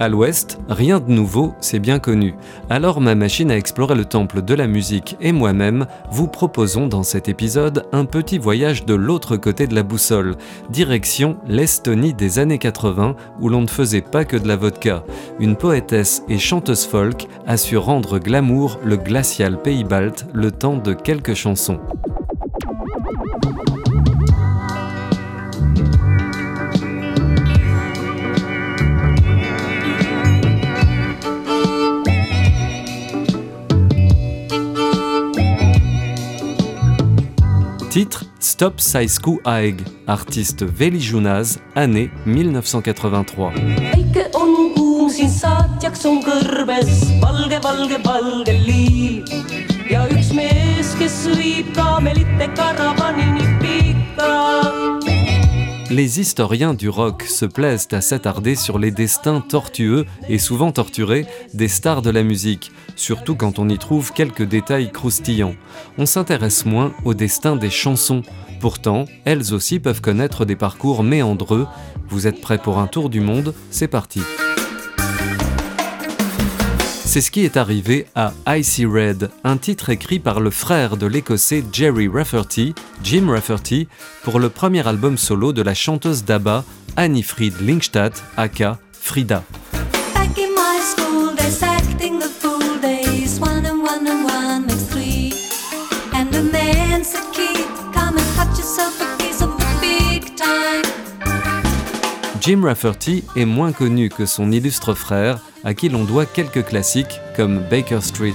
À l'ouest, rien de nouveau, c'est bien connu. Alors ma machine à explorer le temple de la musique et moi-même vous proposons dans cet épisode un petit voyage de l'autre côté de la boussole, direction l'Estonie des années 80 où l'on ne faisait pas que de la vodka. Une poétesse et chanteuse folk a su rendre glamour le glacial pays balte le temps de quelques chansons. Titre Stop Saisku Aeg, artiste Veli Junaz, année 1983. väike on kuum siin saatjaks on kõrbes valge, valge, valge liiv ja üks mees, kes viib kaamelite karavanini pikka. Les historiens du rock se plaisent à s'attarder sur les destins tortueux et souvent torturés des stars de la musique, surtout quand on y trouve quelques détails croustillants. On s'intéresse moins au destin des chansons. Pourtant, elles aussi peuvent connaître des parcours méandreux. Vous êtes prêts pour un tour du monde? C'est parti c'est ce qui est arrivé à Icy Red, un titre écrit par le frère de l'écossais Jerry Rafferty, Jim Rafferty, pour le premier album solo de la chanteuse d'ABBA, Annie Fried Linkstadt, aka Frida. Jim Rafferty est moins connu que son illustre frère, à qui l'on doit quelques classiques comme Baker Street.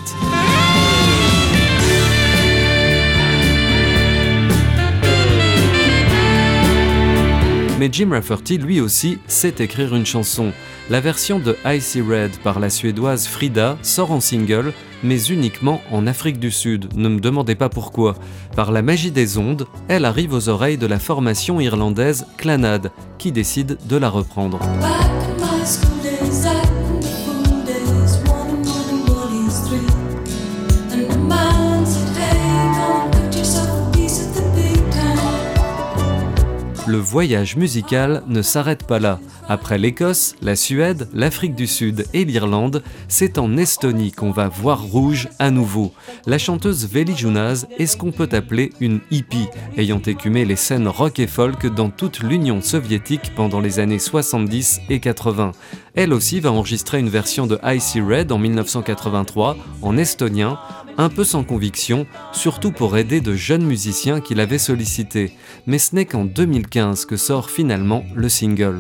Mais Jim Rafferty, lui aussi, sait écrire une chanson. La version de Icy Red par la suédoise Frida sort en single, mais uniquement en Afrique du Sud. Ne me demandez pas pourquoi. Par la magie des ondes, elle arrive aux oreilles de la formation irlandaise Clanad, qui décide de la reprendre. Le voyage musical ne s'arrête pas là. Après l'Écosse, la Suède, l'Afrique du Sud et l'Irlande, c'est en Estonie qu'on va voir rouge à nouveau. La chanteuse Veli Junaz est ce qu'on peut appeler une hippie, ayant écumé les scènes rock et folk dans toute l'Union soviétique pendant les années 70 et 80. Elle aussi va enregistrer une version de Icy Red en 1983 en estonien, un peu sans conviction, surtout pour aider de jeunes musiciens qui l'avaient sollicité. Mais ce n'est qu'en 2015 que sort finalement le single.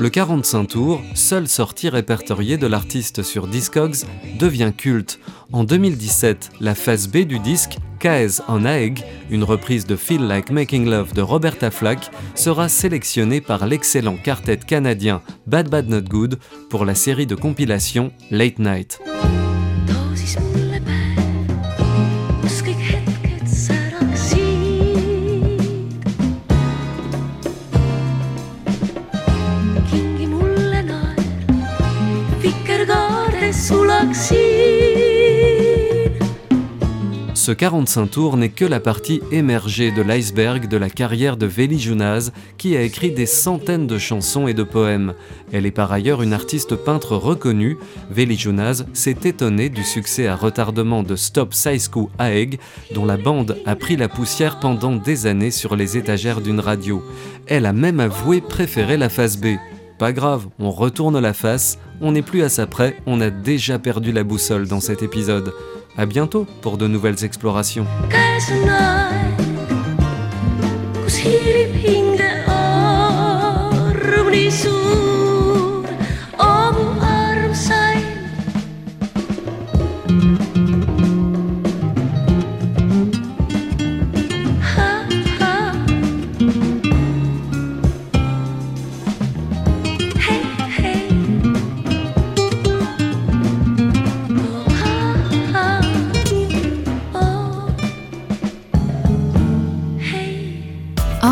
Le 45 tours, seule sortie répertoriée de l'artiste sur Discogs, devient culte. En 2017, la phase B du disque, Kaes on Aeg, une reprise de Feel Like Making Love de Roberta Flack, sera sélectionnée par l'excellent quartet canadien Bad Bad Not Good pour la série de compilation Late Night. Ce 45 tours n'est que la partie émergée de l'iceberg de la carrière de Veli Junaz, qui a écrit des centaines de chansons et de poèmes. Elle est par ailleurs une artiste peintre reconnue. Veli Junaz s'est étonnée du succès à retardement de Stop Saisku Aeg, dont la bande a pris la poussière pendant des années sur les étagères d'une radio. Elle a même avoué préférer la phase B. Pas grave, on retourne la face, on n'est plus à ça près, on a déjà perdu la boussole dans cet épisode. À bientôt pour de nouvelles explorations.